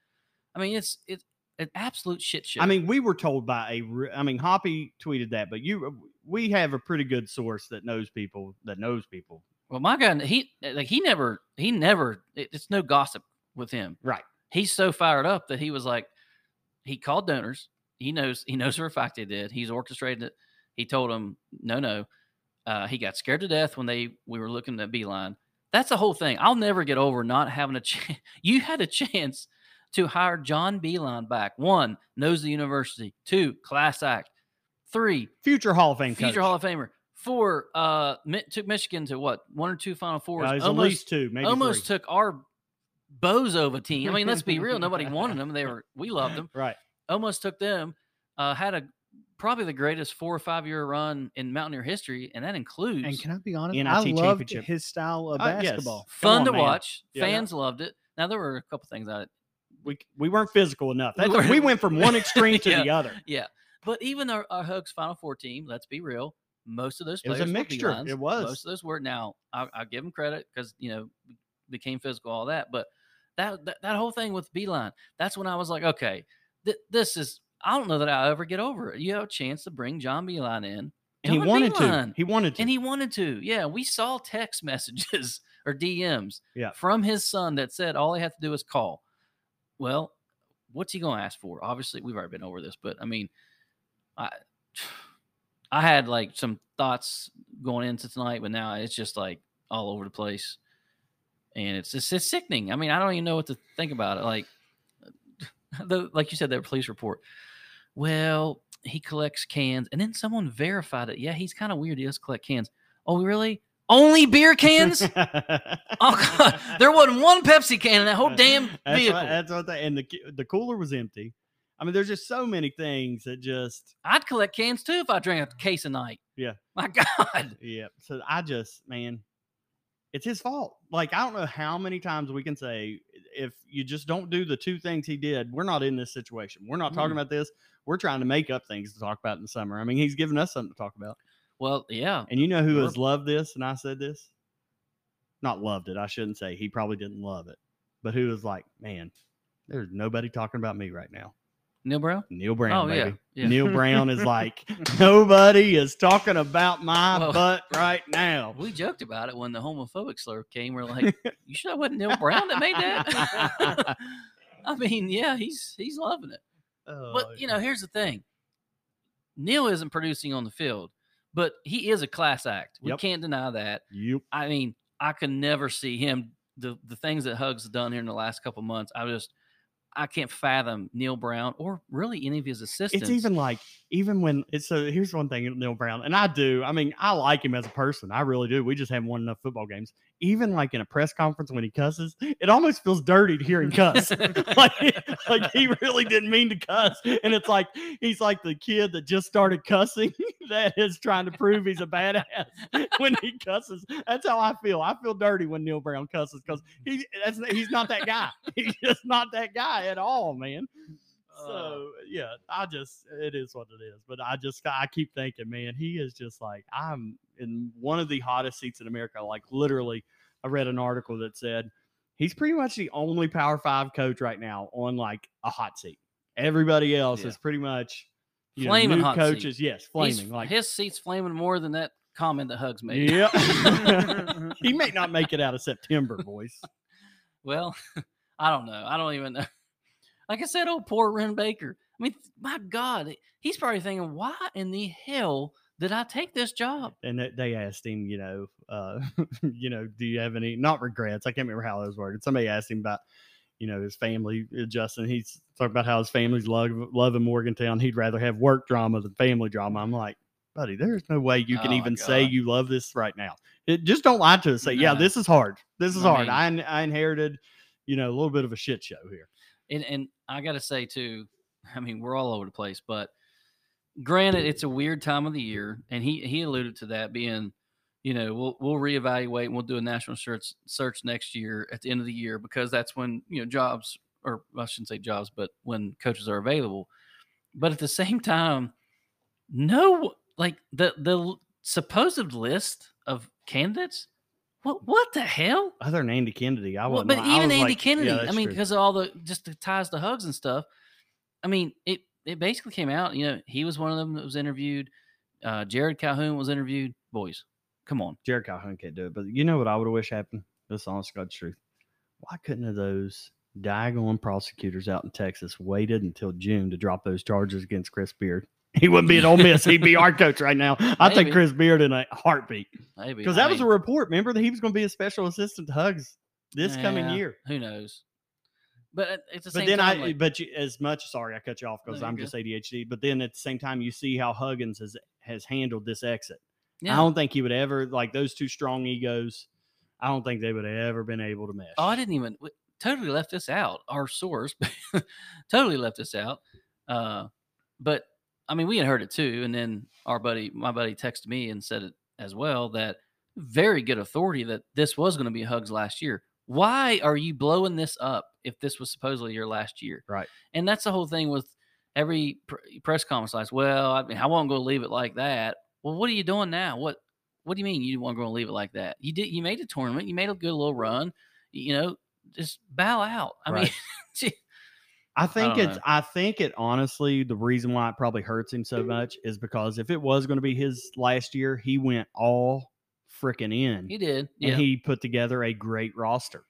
I mean, it's, it's an absolute shit show. I mean, we were told by a, I mean, Hoppy tweeted that, but you, uh, we have a pretty good source that knows people that knows people. well, my guy, he, like, he never, he never, it- it's no gossip with him. Right. He's so fired up that he was like, he called donors. He knows, he knows for a fact they did. He's orchestrated it. He told them, no, no. Uh, he got scared to death when they, we were looking at Beilein. That's the whole thing. I'll never get over not having a <laughs> chance. You had a chance to hire John Beilein back. One, knows the university. Two, class act. Three, Future Hall of Fame future coach. Hall of Famer. Four, uh, took Michigan to what? One or two Final Fours. Uh, it's at least two, maybe almost three. took our Bozova team. I mean, let's be real. Nobody <laughs> wanted them. They were we loved them. right. Almost took them. Uh, had a probably the greatest four or five year run in Mountaineer history, and that includes And can I be honest? NIT I loved his style of Uh, yes. basketball. Come fun on, to man. watch. Yeah, no. Fans loved it. Now there were a couple things I We we weren't physical enough. We weren't- we went from one extreme to <laughs> Yeah. the other. yeah. But even our, our Hugs Final Four team, let's be real, most of those It was players a mixture. Beileins. It was. Most of those were. Now I, I give them credit because you know became physical, all that. But that, that that whole thing with Beilein, that's when I was like, okay, th- this is. I don't know that I'll ever get over it. You have a chance to bring John Beilein in, And he wanted Beilein. to. He wanted to. and he wanted to. Yeah, we saw text <laughs> messages or DMs Yeah. from his son that said all he had to do is call. Well, what's he going to ask for? Obviously, we've already been over this, but I mean, I <sighs> I had like some thoughts going into tonight, but now it's just like all over the place, and it's just it's sickening. I mean, I don't even know what to think about it. Like, <sighs> the like you said, that police report. Well, he collects cans, and then someone verified it. Yeah, he's kind of weird. He does collect cans. Oh, really? Only beer cans? <laughs> oh God, there wasn't one Pepsi can in that whole damn That's vehicle. What, that's what they, and the the cooler was empty. I mean, there's just so many things that just I'd collect cans too if I drank a case a night. Yeah. My <laughs> God. yeah. So I just man, it's his fault. Like I don't know how many times we can say if you just don't do the two things he did, we're not in this situation. We're not talking Mm. about this. We're trying to make up things to talk about in the summer. I mean, he's giving us something to talk about. Well, yeah. And you know who has loved this? And I said this, not loved it. I shouldn't say he probably didn't love it, but who was like, man, there's nobody talking about me right now. Neal Brown? Neal Brown, oh, baby. yeah. Neal Brown is <laughs> like, nobody is talking about my Well- butt right now. We joked about it when the homophobic slur came. We're like, you sure that wasn't Neal Brown that made that? <laughs> I mean, yeah, he's he's loving it. Oh, But you know, here's the thing. Neal isn't producing on the field. but he is a class act. We Yep. can't deny that. Yep. I mean, I can never see him the the things that Hugs done here in the last couple months. I just I can't fathom Neal Brown or really any of his assistants. It's even like even when it's so here's one thing Neal Brown and I do. I mean, I like him as a person. I really do. We just haven't won enough football games. Even like in a press conference when he cusses, it almost feels dirty to hear him cuss. <laughs> <laughs> like, like he really didn't mean to cuss. And it's like he's like the kid that just started cussing <laughs> that is trying to prove he's a badass when he cusses. That's how I feel. I feel dirty when Neal Brown cusses because he that's he's not that guy. He's just not that guy at all, man. Uh, So yeah, I just it is what it is. But I just I keep thinking, man, he is just like I'm in one of the hottest seats in America. Like literally, I read an article that said he's pretty much the only Power Five coach right now on like a hot seat. Everybody else Yeah. is pretty much you know, Flaming new hot seat. coaches. Yes, he's- flaming. Like his seat's flaming more than that comment that Hugs made. yeah, <laughs> <laughs> he may not make it out of September, boys. <laughs> Well, I don't know. I don't even know. Like I said, oh, poor Wren Baker. I mean, my God, he's probably thinking, why in the hell did I take this job? and they- they asked him, you know, uh, <laughs> you know, do you have any not regrets? I can't remember how those worded. Somebody asked him about, you know, his family. uh, Justin, he's talking about how his family's love loving Morgantown. He'd rather have work drama than family drama. I'm like, buddy, there's no way you can Oh, even say you love this right now. It, just don't lie to us. Say, yeah, this is hard. This is I hard. mean- I I inherited, you know, a little bit of a shit show here. And, and I got to say, too, <laughs> I mean, we're all over the place, but granted, it's a weird time of the year. And he, he alluded to that being, you know, we'll, we'll reevaluate and we'll do a national search, search next year at the end of the year because that's when, you know, jobs, or I shouldn't say jobs, but when coaches are available. But at the same time, no, like the, the supposed list of candidates, what, what the hell? Other than Andy Kennedy, I Well, but I even Andy like, Kennedy, yeah, I mean, because of all the just the ties to hugs and stuff. I mean, it it basically came out. You know, he was one of them that was interviewed. Uh, Jerrod Calhoun was interviewed. Boys, come on. Jerrod Calhoun can't do it. But you know what I would have wished happened? This honest God's truth. Why couldn't those diagonal prosecutors out in Texas waited until June to drop those charges against Chris Beard? <laughs> He wouldn't be at Ole Miss. He'd be our coach right now. I'd take Chris Beard in a heartbeat. Maybe Because I that was a report. Remember that he was going to be a special assistant to Hugs this coming year. Who knows? But at the But same then time, I, like, but you, as much, sorry, I cut you off because I'm good. just ADHD. But then at the same time, you see how Huggins has has handled this exit. yeah. I don't think he would ever like those two strong egos. I don't think they would have ever been able to mesh. Oh, I didn't even totally left this out. Our source <laughs> totally left this out. Uh, but I mean, we had heard it too, and then our buddy, my buddy, texted me and said it as well that very good authority that this was going to be Hugs last year. Why are you blowing this up if this was supposedly your last year? Right. And that's the whole thing with every pr- press conference. Like, well, I mean, I wasn't go leave it like that. Well, what are you doing now? What What do you mean you weren't going to leave it like that? You did. You made a tournament. You made a good little run. You know, just bow out. I mean, Right. <laughs> gee, I think don't it's. know. I think it honestly. The reason why it probably hurts him so much is because if it was going to be his last year, he went all freaking in, he did. and Yeah. he put together a great roster.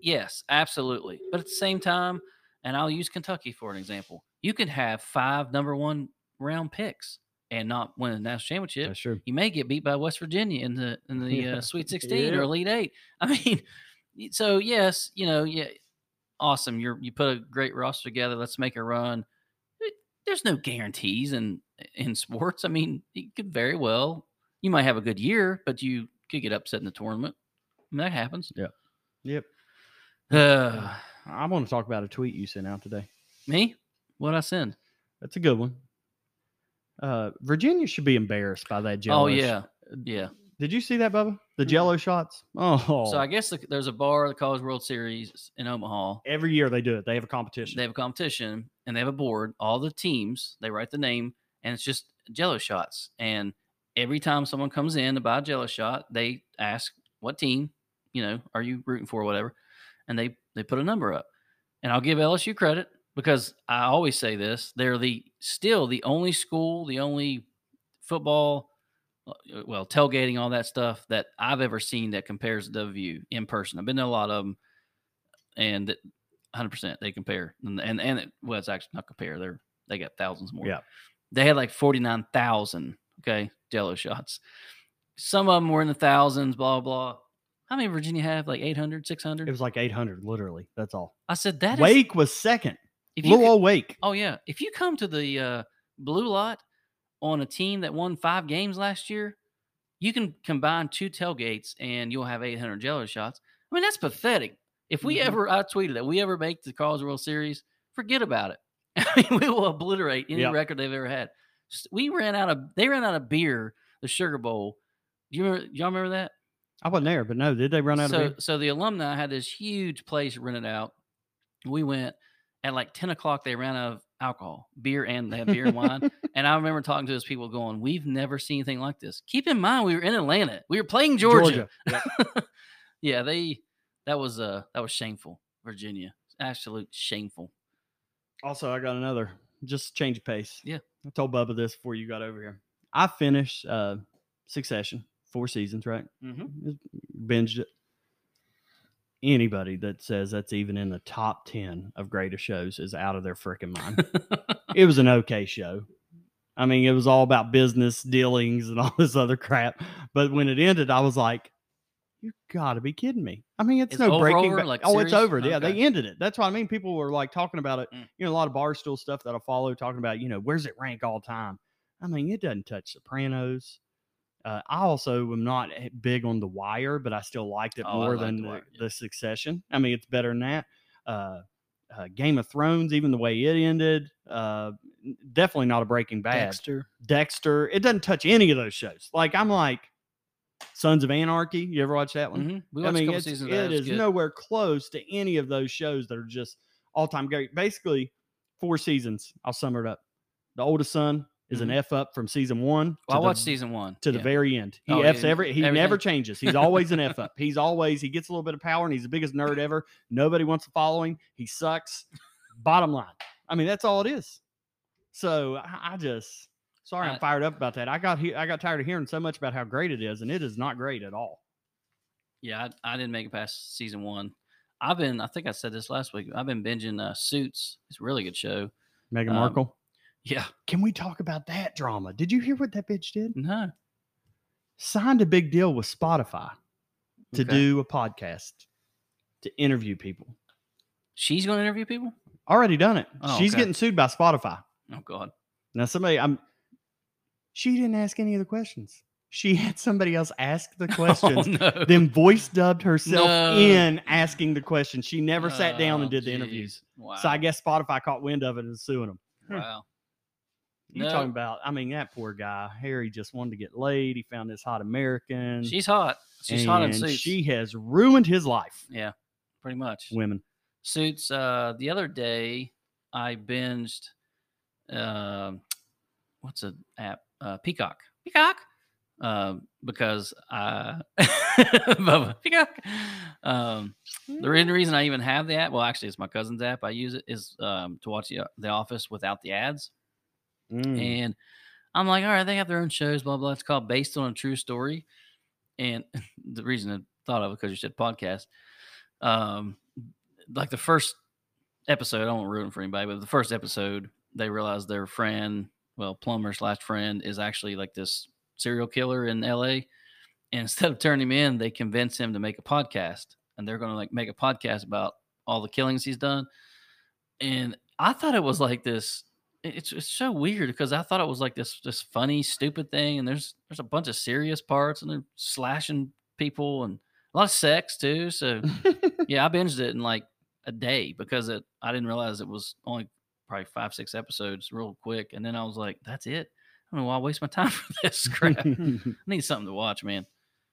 yes, absolutely. But at the same time, and I'll use Kentucky for an example. You could have five number one round picks and not win a national championship. That's true. you may get beat by West Virginia in the in the Yeah. uh, Sweet <laughs> 16 or Yeah. Elite Eight. <laughs> I mean, so yes, you know, yeah, awesome. You're you put a great roster together. Let's make a run. There's no guarantees in in sports. I mean, you could very well you might have a good year, but you could get upset in the tournament. I mean, that happens. Yep. Yep. Uh, I want to talk about a tweet you sent out today. me? What I send? That's a good one. Uh, Virginia should be embarrassed by that jello. Oh yeah, yeah. Did you see that, Bubba? The Jello shots. Oh, So I guess the, there's a bar, the College World Series in Omaha. every year they do it. They have a competition. they have a competition and they have a board. All the teams they write the name, and it's just Jello shots. And every time someone comes in to buy a Jello shot, they ask what team, you know, are you rooting for, or whatever, and they they put a number up. And I'll give LSU credit because I always say this: they're the still the only school, the only football. Uh, Well, tailgating, all that stuff that I've ever seen that compares to WVU in person. I've been to a lot of them, and hundred percent they compare and and, and it, well it's actually not compare they're they got thousands more Yeah. they had like 49,000 Okay, Jello shots. Some of them were in the thousands. Blah blah. How many Virginia have? Like 800, 600? It was like 800, literally. That's all. I said that Wake was second. if Little could- Wake. Oh yeah, if you come to the uh, blue lot on a team that won five games last year, you can combine two tailgates and you'll have 800 Jello shots. I mean that's pathetic. If we Mhm. ever, I tweeted that we ever make the Carls World Series, forget about it. <laughs> I mean, we will obliterate any Yep. record they've ever had. We ran out of, they ran out of beer, the Sugar Bowl. Do you remember? Y'all remember that? I wasn't there, but no, did they run out so, of beer? so the alumni had this huge place rented out. We went at like 10 o'clock, they ran out of alcohol, beer, and they had beer and wine. <laughs> And I remember talking to those people going, We've never seen anything like this. Keep in mind, we were in Atlanta, we were playing Georgia. Yep. <laughs> yeah, they, that was, uh, that was shameful, Virginia. Absolute shameful. Also, I got another. Just change of pace. Yeah. I told Bubba this before you got over here. I finished uh Succession, four seasons, right? Mm-hmm. Binged it. Anybody that says that's even in the top 10 of greatest shows is out of their freaking mind. <laughs> it was an okay show. I mean, it was all about business dealings and <laughs> all this other crap. But when it ended, I was like, "You got to be kidding me!" I mean, it's, It's no over, breaking. back. like, oh, it's series? over. Yeah, they ended it. That's what I mean. People were like talking about it. Mm. You know, a lot of barstool stuff that I follow talking about. You know, where's it rank all time? I mean, it doesn't touch Sopranos. Uh, I also am not big on The Wire, but I still liked it Oh, more like than The the, the Succession. I mean, it's better than that. Uh, uh, Game of Thrones, even the way it ended, uh, definitely not a Breaking Bad. Dexter. Dexter, it doesn't touch any of those shows. Like I'm like Sons of Anarchy. You ever watch that one? Mhm. We I mean, it's, seasons of that. it It good. nowhere close to any of those shows that are just all time great. Basically, four seasons. I'll sum it up. The oldest son is an Mhm. F up from season one Well, I to, watched the, season one. to the very end. He Oh, F's every. He never changes. He's always an F <laughs> up. He's always he gets a little bit of power and he's the biggest nerd ever. Nobody wants to follow him. He sucks. Bottom line. I mean, that's all it is. So I, I just sorry I'm I- fired up about that. I got I got tired of hearing so much about how great it is, and it is not great at all. Yeah, I, I didn't make it past season one. I've been, I think I said this last week. I've been binging uh, Suits. It's a really good show. Meghan Um, Markle. Yeah. Can we talk about that drama? Did you hear what that bitch did? No. Signed a big deal with Spotify to Okay. do a podcast to interview people. She's going to interview people? Already done it. Oh, She's okay. getting sued by Spotify. Oh, God. Now somebody I'm she didn't ask any of the questions. She had somebody else ask the <laughs> oh, questions. Oh, no. Then voice dubbed herself No. in asking the questions. She never sat down and Oh, did the interviews. Wow. So I guess Spotify caught wind of it and is suing them. Hmm. wow. You No. talking about? I mean, that poor guy Harry just wanted to get laid. He found this hot American. She's hot. She's hot in and Suits. She has ruined his life. yeah, pretty much. Women. Suits. Uh, the other day, I binged. Um, what's a app? Uh, Peacock. Peacock. Um, because I <laughs> Peacock. Um, the re- reason I even have the app, well, actually, it's my cousin's app. I use it is um to watch the, The Office without the ads. Mm. And I'm like, all right, they have their own shows, blah blah. It's called Based on a True Story. And <laughs> the reason I thought of it because you said podcast. Um, like the first episode, I to ruin for anybody, but the first episode, they realized their friend, well, plumber slash friend, is actually like this serial killer in L.A. And <laughs> instead of turning him in, they convince him to make a podcast, and they're to like make a podcast about all the killings he's done. And I thought it was like this. It- It's it's so weird because I thought it was like this this funny stupid thing, and there's there's a bunch of serious parts, and they're slashing people and a lot of sex too. So <laughs> yeah, I binged it in like a day because it I didn't realize it was only probably five six episodes real quick, and then I was like, that's it. I don't know why I waste my time <laughs> for this crap. <laughs> I need something to watch, man.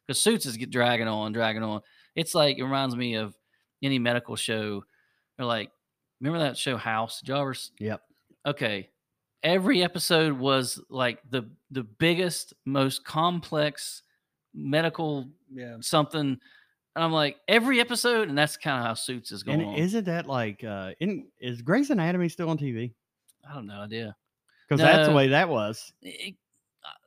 Because Suits is get dragging on, dragging on. It's like it reminds me of any medical show. They're like, remember that show House? Did y'all ever? yep. Okay, every episode was like the the biggest, most complex medical Yeah. something. And I'm like, every episode, and that's kind of how Suits is going And on. isn't that like uh in is Grey's Anatomy still on TV? I don't know idea. Because that's the way that was. It-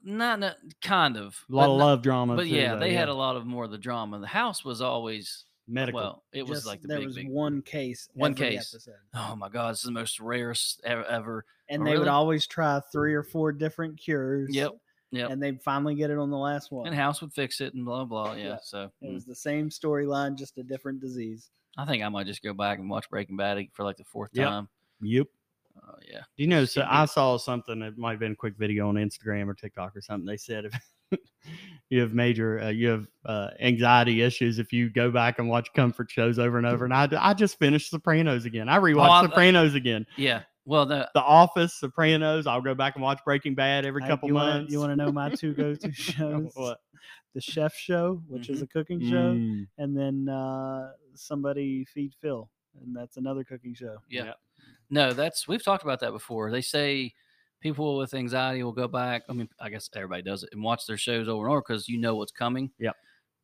not, not kind of A lot of not- love drama. But too, yeah, though, they had a lot of more of the drama. The house was always medical. well, it was Just- like the there big, was big. one case. One every case. episode. Oh my god, this is the most rarest ever. ever. and Oh, they would always try three or four different cures. Yep. Yep. and they'd finally get it on the last one. and House would fix it and blah blah. Yeah. Yeah. So it mm. was the same storyline, just a different disease. I think I might just go back and watch Breaking Bad for like the fourth Yep. time. Yep. Oh yeah. Do you know? So I saw something that might have been a quick video on Instagram or TikTok or something. They said if <laughs> you have major, uh, you have uh, anxiety issues if you go back and watch comfort shows over and over. And I, I just finished Sopranos again. I rewatched I- Sopranos again. Yeah. Well, the The Office, Sopranos. I'll go back and watch Breaking Bad every Hey, couple you wanna- months. you want to know my two <laughs> go-to shows? what? The Chef Show, which is a cooking show, Mm. and then uh, Somebody Feed Phil, and that's another cooking show. yeah. Yep. No, that's we've talked about that before. They say people with anxiety will go back. I mean, I guess everybody does it and watch their shows over and over because you know what's coming. Yep.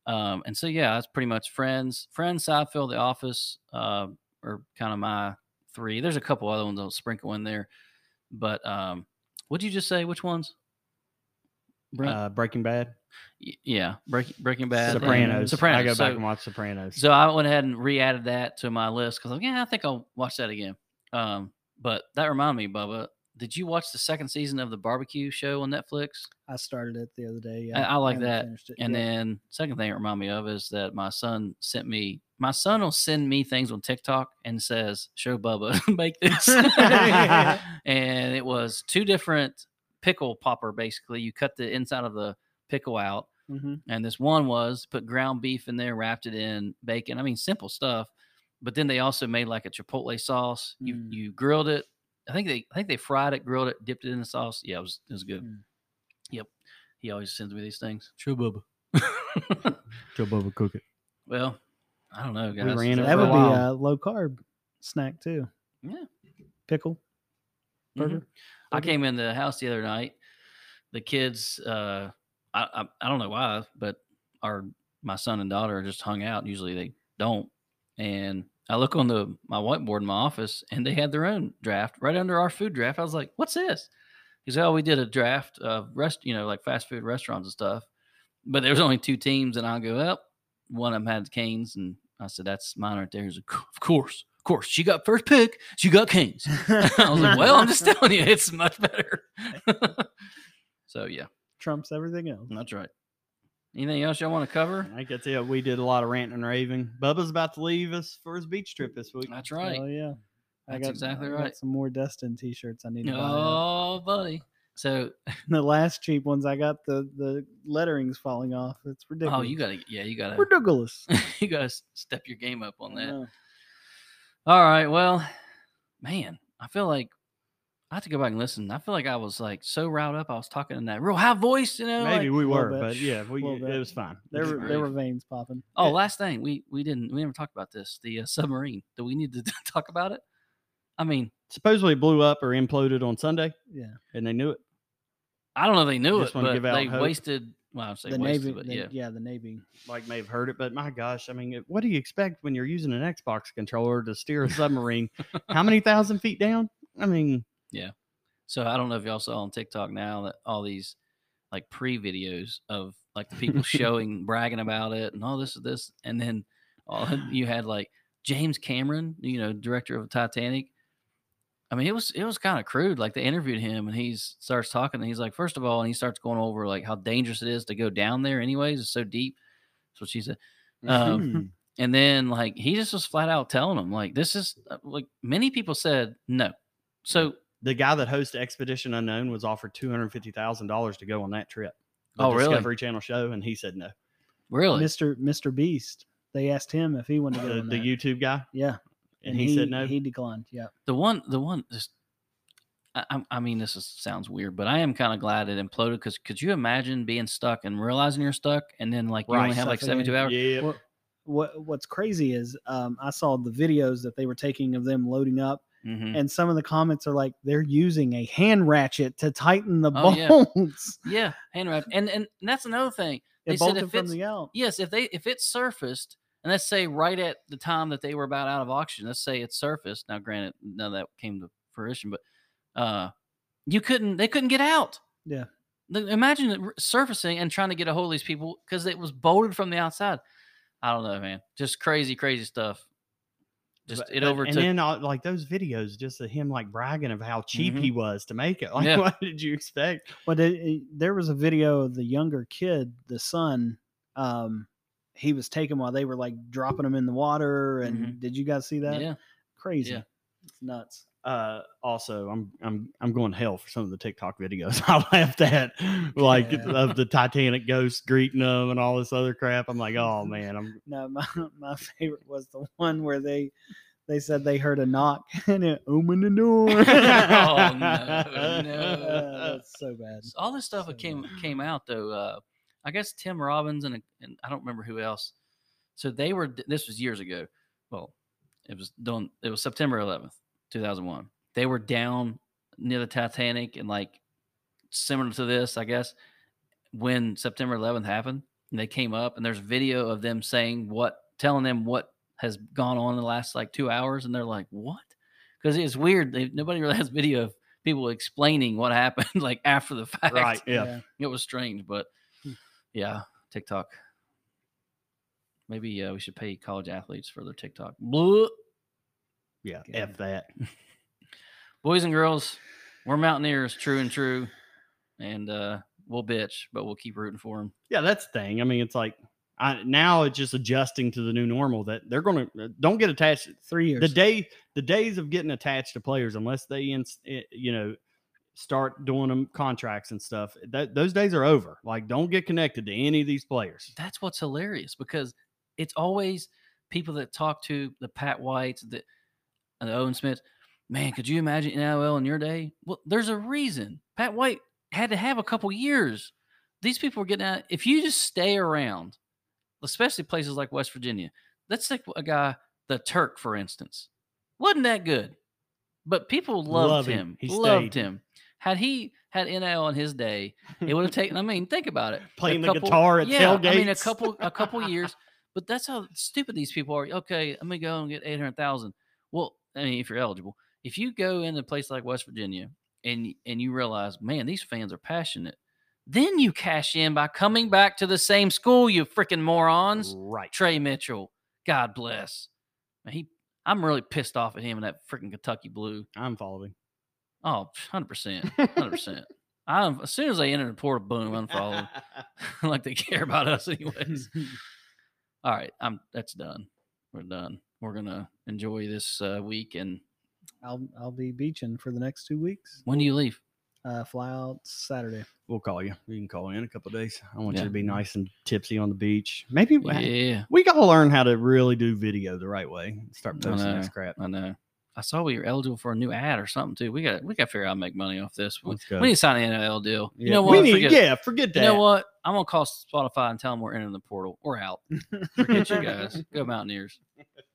Um, and so yeah, that's pretty much Friends, Friends, Seinfeld, The Office, uh, are kind of my three. There's a couple other ones I'll sprinkle in there, but um, what'd you just say? Which ones? Uh, Breaking Bad, Y- yeah, Breaking Breaking Bad, Sopranos. Sopranos. I go So- back and watch Sopranos. So I went ahead and re-added that to my list because like, yeah, I think I'll watch that again. Um, but that reminded me, Bubba, did you watch the second season of the barbecue show on Netflix? I started it the other day. I- Yeah, I like haven't that. And yet. then second thing it reminded me of is that my son sent me. My son will send me things on TikTok and says, "Show Bubba <laughs> make this," <laughs> <laughs> and it was two different pickle popper. Basically, you cut the inside of the pickle out, Mhm. and this one was put ground beef in there, wrapped it in bacon. I mean, simple stuff. But then they also made like a chipotle sauce. You Mm. you grilled it. I think they I think they fried it, grilled it, dipped it in the sauce. Yeah, it was it was good. Mm. Yep. He always sends me these things. True Bubba. <laughs> Joe Bubba cook it. well, I don't know, guys. ran it that that would be a low carb snack too. Yeah. Pickle Mhm. burger. I came in the house the other night. The kids, uh, I, I I don't know why, but our my son and daughter just hung out. Usually they don't. And I look on the my whiteboard in my office, and they had their own draft right under our food draft. I was like, "What's this?" He said, "Oh, we did a draft of rest, you know, like fast food restaurants and stuff." But there was only two teams, and I go, "Well, one of them had the Canes," and I said, "That's mine right there." He's like, "Of course, of course, she got first pick. She got Canes." <laughs> I was like, well, I'm just telling you, it's much better. <laughs> so yeah, trumps everything else. that's right. Anything else y'all want to cover? I that's it. We did a lot of ranting and raving. Bubba's about to leave us for his beach trip this week. That's right. Oh yeah, I That's got exactly I got right. some more Destin t-shirts I need to buy. Oh, buddy. So, <laughs> The last cheap ones I got the the letterings falling off. It's oh, ridiculous. oh, you gotta, yeah, you gotta, ridiculous. <laughs> you gotta step your game up on that. All right. Well, man, I feel like I have to go back and listen. I feel like I was like so riled up. I was talking in that real high voice, you know. Maybe like- we were, but yeah, we it was fine. There were there were veins popping. oh, last thing we we didn't we never talked about this. The uh, submarine. Do we need to <laughs> talk about it? I mean, Supposedly blew up or imploded on Sunday, Yeah, and they knew it. I don't know they knew Just it, wanna but they hope. wasted. Well, I say the wasted, navy. but the- yeah. yeah, the navy. Like may have heard it, but my gosh, I mean, what do you expect when you're using an Xbox controller to steer a submarine? <laughs> How many thousand feet down? I mean, So I don't know if y'all saw on TikTok now that all these like pre videos of like the people <laughs> showing bragging about it and all this and this, and then all, <laughs> you had like James Cameron, you know, director of Titanic. I mean, it was it was kind of crude. Like they interviewed him, and he starts talking, and he's like, first of all, and he starts going over like how dangerous it is to go down there. Anyways, it's so deep. That's what she said. Um, and then like he just was flat out telling them like this is uh, like many people said no. So the guy that hosts Expedition Unknown was offered two hundred fifty thousand dollars to go on that trip. The Oh, really? Discovery Channel show, and he said no. really, Mr. Mr. Beast. They asked him if he wanted to go. The, on the that. YouTube guy, yeah, and, he, said no. He declined. Yeah, the one the one just I, I'm- mean this is, sounds weird but i am kind of glad it imploded because could you imagine being stuck and realizing you're stuck and then like you only have like 72 hours yeah, Well, what What's crazy is um, I saw the videos that they were taking of them loading up, Mhm. and some of the comments are like they're using a hand ratchet to tighten the Oh, yeah. bolts. yeah hand ratchet, and and that's another thing <laughs> They It said if from it's- the out. yes if they if it surfaced and let's say right at the time that they were about out of oxygen, let's say it surfaced now granted none of that came to fruition but uh you couldn't they couldn't get out Yeah. The- imagine surfacing and trying to get a hold of these people because it was bolted from the outside i don't know man just crazy crazy stuff Just But- it overtook. And then uh, like those videos, just of him like bragging of how cheap Mhm. he was to make it. <laughs> Like, Yeah. what did you expect? But it, it- there was a video of the younger kid, the son. Um, he was taken while they were like dropping him in the water. And Mhm. did you guys see that? yeah, Crazy. Yeah. It's nuts. Uh, also, I'm I'm I'm going to hell for some of the TikTok videos <laughs> I laughed at, like Yeah. of the Titanic ghost greeting them and all this other crap. I'm like, oh <laughs> man, I'm No, my <laughs> my favorite was the one where they they said they heard a knock and it opened the door. Oh, no, no. Uh, that's so bad. So all this stuff that So came bad. came out though. Uh, I guess Tim Robbins and, and I don't remember who else. So they were. This was years ago. Well, it was done. It was September 11th, 2001. They were down near the Titanic and like similar to this, I guess, when September 11th happened. And they came up and there's video of them saying what, telling them what has gone on in the last like two hours, and they're like, "What?" Because it's weird. They, nobody really <laughs> has video of people explaining what happened <laughs> like after the fact. right. Yeah. It was strange, but Hmm. yeah, TikTok. Maybe uh, we should pay college athletes for their TikTok. Blah. Yeah. God. F that. <laughs> Boys and girls, we're Mountaineers, true and true, and uh, we'll bitch, but we'll keep rooting for them. Yeah, that's the thing. I mean, it's like I, now it's just adjusting to the new normal that they're going to don't get attached. Three years. The day, the days of getting attached to players, unless they, ins- eh, you know, start doing them contracts and stuff, that, those days are over. Like, don't get connected to any of these players. That's what's hilarious because it's always people that talk to the Pat Whites, the, and the Owen Schmitts. Man, could you imagine NIL in your day? Well, there's a reason. Pat White had to have a couple years. These people were getting out. If you just stay around, especially places like West Virginia, let's take a guy, the Turk, for instance, wasn't that good, but people loved Love him. him. He loved stayed. him. Had he had NIL in his day, it would have taken. I mean, think about it. A Playing the guitar at yeah, I mean, a couple, a couple <laughs> years. But that's how stupid these people are. Okay, I'm gonna go and get eight hundred thousand. Well, I mean, if you're eligible, if you go in a place like West Virginia and and you realize, man, these fans are passionate, then you cash in by coming back to the same school. You freaking morons, Right. Tre Mitchell. God bless. Man, he, I'm really pissed off at him and that freaking Kentucky Blue. I'm following. Oh, 100 percent, hundred percent. I'm as soon as they enter the portal, boom, unfollow. <laughs> <laughs> like they care about us, anyways. <laughs> All right, I'm that's done. We're done. We're gonna enjoy this uh, week. And I'll I'll be beaching for the next two weeks. when do you leave? Uh, fly out Saturday. We'll call you. You can call in a couple days. I want Yeah. you to be nice and tipsy on the beach. Maybe Yeah, we got to learn how to really do video the right way. Start posting know. this crap. I know. I saw we were eligible for a new ad or something too. We got we got to figure out how to make money off this. We, we need to sign an NIL deal. You Yeah. know We need- Forget- yeah, forget that. You know what? I'm gonna call Spotify and tell them we're entering the portal. We're out. <laughs> Forget you guys. Go Mountaineers. <laughs>